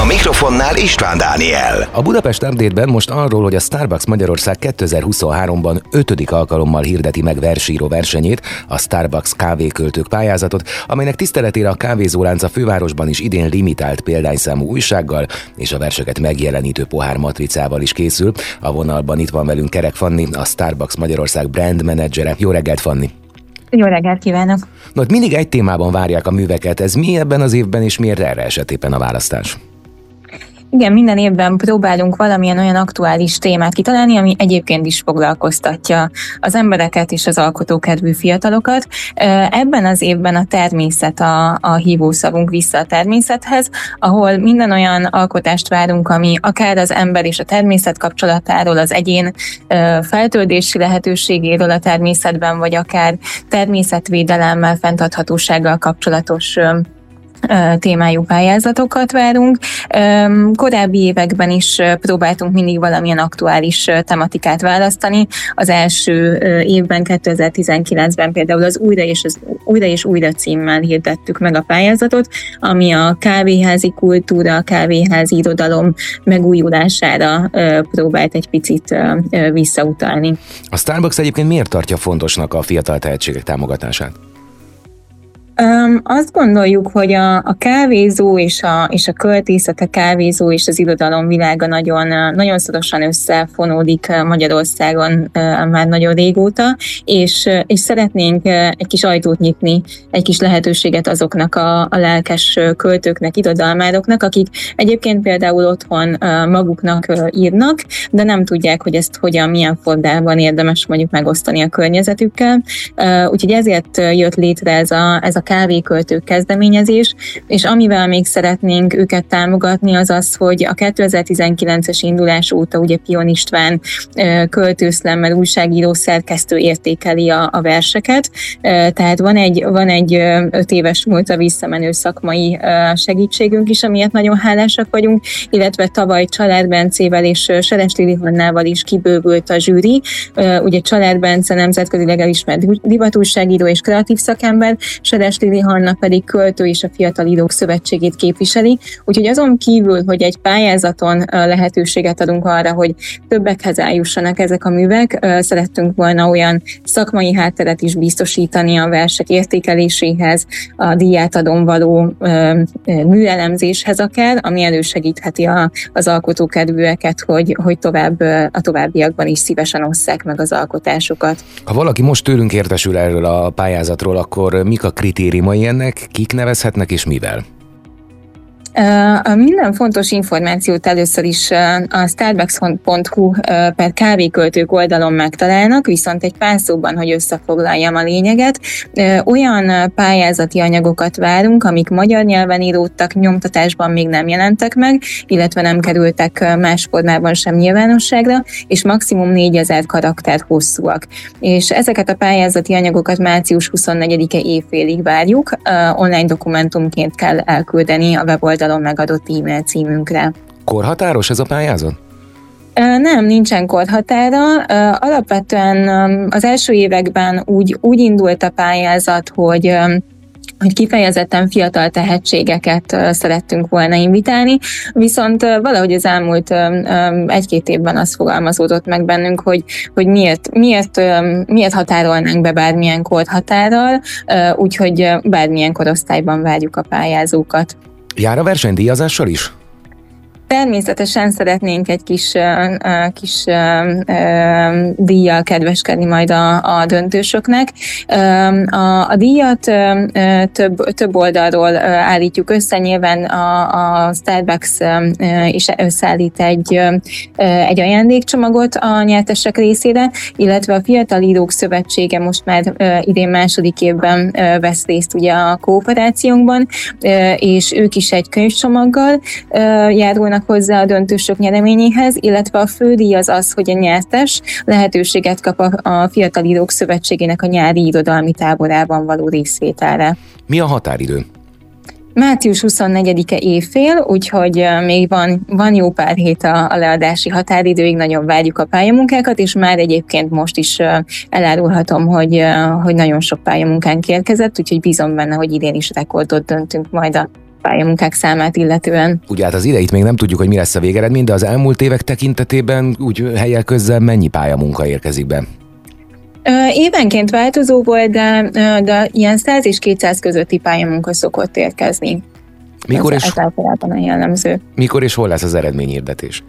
A mikrofonnál István Dániel. A Budapest Update-ben most arról, hogy a Starbucks Magyarország 2023-ban ötödik alkalommal hirdeti meg versíró versenyét, a Starbucks kávéköltők pályázatot, amelynek tiszteletére a kávézólánc a fővárosban is idén limitált példányszámú újsággal és a verseket megjelenítő pohár matricával is készül. A vonalban itt van velünk Kerek Fanni, a Starbucks Magyarország brand menedzsere. Jó reggelt, Fanni! Jó reggelt kívánok! No, hát mindig egy témában várják a műveket. Ez mi ebben az évben, és miért erre esetében a választás? Igen, minden évben próbálunk valamilyen olyan aktuális témát kitalálni, ami egyébként is foglalkoztatja az embereket és az alkotókedvű fiatalokat. Ebben az évben a természet a, a hívószavunk vissza a természethez, ahol minden olyan alkotást várunk, ami akár az ember és a természet kapcsolatáról, az egyén feltöltési lehetőségéről a természetben, vagy akár természetvédelemmel, fenntarthatósággal kapcsolatos témájú pályázatokat várunk. Korábbi években is próbáltunk mindig valamilyen aktuális tematikát választani. Az első évben, 2019-ben például az Újra és, az újra, és újra címmel hirdettük meg a pályázatot, ami a kávéházi kultúra, a kávéházi irodalom megújulására próbált egy picit visszautalni. A Starbucks egyébként miért tartja fontosnak a fiatal tehetségek támogatását? Um, azt gondoljuk, hogy a, a kávézó és a, és a költészet, a kávézó és az irodalom világa nagyon, nagyon szorosan összefonódik Magyarországon már nagyon régóta, és, és szeretnénk egy kis ajtót nyitni, egy kis lehetőséget azoknak a, a lelkes költőknek, irodalmároknak, akik egyébként például otthon maguknak írnak, de nem tudják, hogy ezt hogyan, milyen formában érdemes mondjuk megosztani a környezetükkel. Úgyhogy ezért jött létre ez a, ez a kávéköltő kezdeményezés, és amivel még szeretnénk őket támogatni, az az, hogy a 2019-es indulás óta ugye Pion István költőszlemmel újságíró szerkesztő értékeli a, a verseket, tehát van egy, van egy öt éves múlta visszamenő szakmai segítségünk is, amiért nagyon hálásak vagyunk, illetve tavaly Család Bencével és Seres Lili is kibővült a zsűri. Ugye Család Bence nemzetközileg elismert divatújságíró és kreatív szakember, Seres Lili Hanna pedig költő és a Fiatal Írók Szövetségét képviseli, úgyhogy azon kívül, hogy egy pályázaton lehetőséget adunk arra, hogy többekhez eljussanak ezek a művek, szerettünk volna olyan szakmai hátteret is biztosítani a versek értékeléséhez, a díjátadon való műelemzéshez akár, ami elősegítheti a, az alkotókedvűeket, hogy, hogy tovább a továbbiakban is szívesen osszák meg az alkotásokat. Ha valaki most tőlünk értesül erről a pályázatról, akkor mik a kritériumok? Kritériumai ennek, kik nevezhetnek és mivel? Minden fontos információt először is a starbucks.hu per kávéköltők oldalon megtalálnak, viszont egy pár szóban, hogy összefoglaljam a lényeget, olyan pályázati anyagokat várunk, amik magyar nyelven íródtak, nyomtatásban még nem jelentek meg, illetve nem kerültek más formában sem nyilvánosságra, és maximum 4000 karakter hosszúak. És ezeket a pályázati anyagokat március 24-e évfélig várjuk, online dokumentumként kell elküldeni a weboldalon oldalon megadott e-mail címünkre. Korhatáros ez a pályázat? Nem, nincsen korhatára. Alapvetően az első években úgy, úgy indult a pályázat, hogy hogy kifejezetten fiatal tehetségeket szerettünk volna invitálni, viszont valahogy az elmúlt egy-két évben az fogalmazódott meg bennünk, hogy, hogy miért, miért, miért határolnánk be bármilyen korhatárral, úgyhogy bármilyen korosztályban várjuk a pályázókat. Jár a versenydíjazással is? Természetesen szeretnénk egy kis, kis díjjal kedveskedni majd a, a döntősöknek. A, a díjat több, több oldalról állítjuk össze, nyilván a, a Starbucks is összeállít egy, egy ajándékcsomagot a nyertesek részére, illetve a Fiatal Írók Szövetsége most már idén második évben vesz részt ugye a kooperációnkban, és ők is egy könyvcsomaggal járulnak járulnak hozzá a döntősök nyereményéhez, illetve a fődíj az az, hogy a nyertes lehetőséget kap a, a Fiatal Írók Szövetségének a nyári irodalmi táborában való részvételre. Mi a határidő? Március 24-e évfél, úgyhogy még van, van jó pár hét a, a leadási határidőig, nagyon várjuk a pályamunkákat, és már egyébként most is elárulhatom, hogy, hogy nagyon sok pályamunkánk érkezett, úgyhogy bízom benne, hogy idén is rekordot döntünk majd a pályamunkák számát illetően. Ugye hát az ideit még nem tudjuk, hogy mi lesz a végeredmény, de az elmúlt évek tekintetében úgy helyek közzel mennyi pályamunka érkezik be? Évenként változó volt, de, de ilyen 100 és 200 közötti pályamunka szokott érkezni. Mikor ez, és, ez általában a jellemző. Mikor és hol lesz az eredményhirdetés?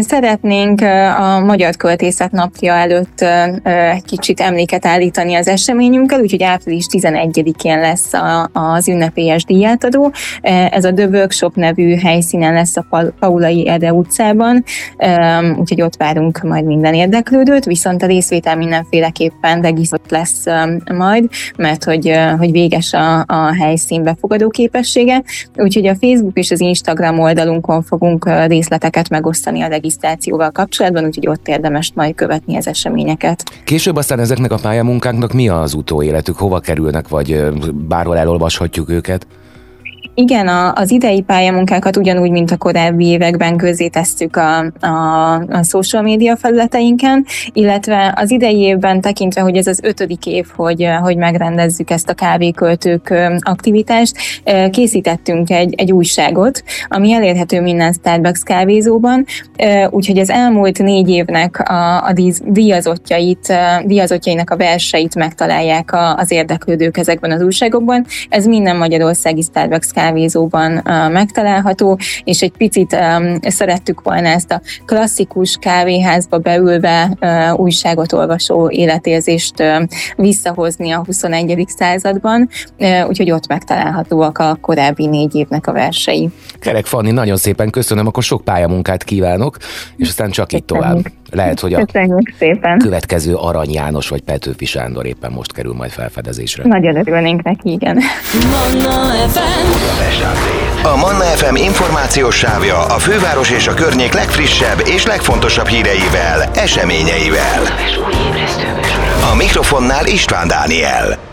Szeretnénk a Magyar Költészet napja előtt egy kicsit emléket állítani az eseményünkkel, úgyhogy április 11-én lesz az ünnepélyes díjátadó. Ez a The Workshop nevű helyszínen lesz a Paulai Ede utcában, úgyhogy ott várunk majd minden érdeklődőt, viszont a részvétel mindenféleképpen regisztrált lesz majd, mert hogy, hogy véges a, a helyszín befogadó képessége, úgyhogy a Facebook és az Instagram oldalunkon fogunk részlet részleteket megosztani a regisztrációval kapcsolatban, úgyhogy ott érdemes majd követni az eseményeket. Később aztán ezeknek a pályamunkáknak mi az utóéletük, hova kerülnek, vagy bárhol elolvashatjuk őket? Igen, a, az idei pályamunkákat ugyanúgy, mint a korábbi években tesszük a, a, a social média felületeinken, illetve az idei évben tekintve, hogy ez az ötödik év, hogy, hogy megrendezzük ezt a kávéköltők aktivitást, készítettünk egy, egy újságot, ami elérhető minden Starbucks kávézóban, úgyhogy az elmúlt négy évnek a, a díjazottjait, díjazottjainak a verseit megtalálják az érdeklődők ezekben az újságokban. Ez minden magyarországi Starbucks kávézóban megtalálható, és egy picit szerettük volna ezt a klasszikus kávéházba beülve újságot olvasó életérzést visszahozni a 21. században, úgyhogy ott megtalálhatóak a korábbi négy évnek a versei. Kerek Fanni, nagyon szépen köszönöm, akkor sok pályamunkát kívánok, és aztán csak itt tovább. Lehet, hogy a szépen. következő Arany János vagy Petőfi Sándor éppen most kerül majd felfedezésre. Nagyon örülnénk neki, igen. Manna A Manna FM információs sávja a főváros és a környék legfrissebb és legfontosabb híreivel, eseményeivel. A mikrofonnál István Dániel.